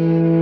Música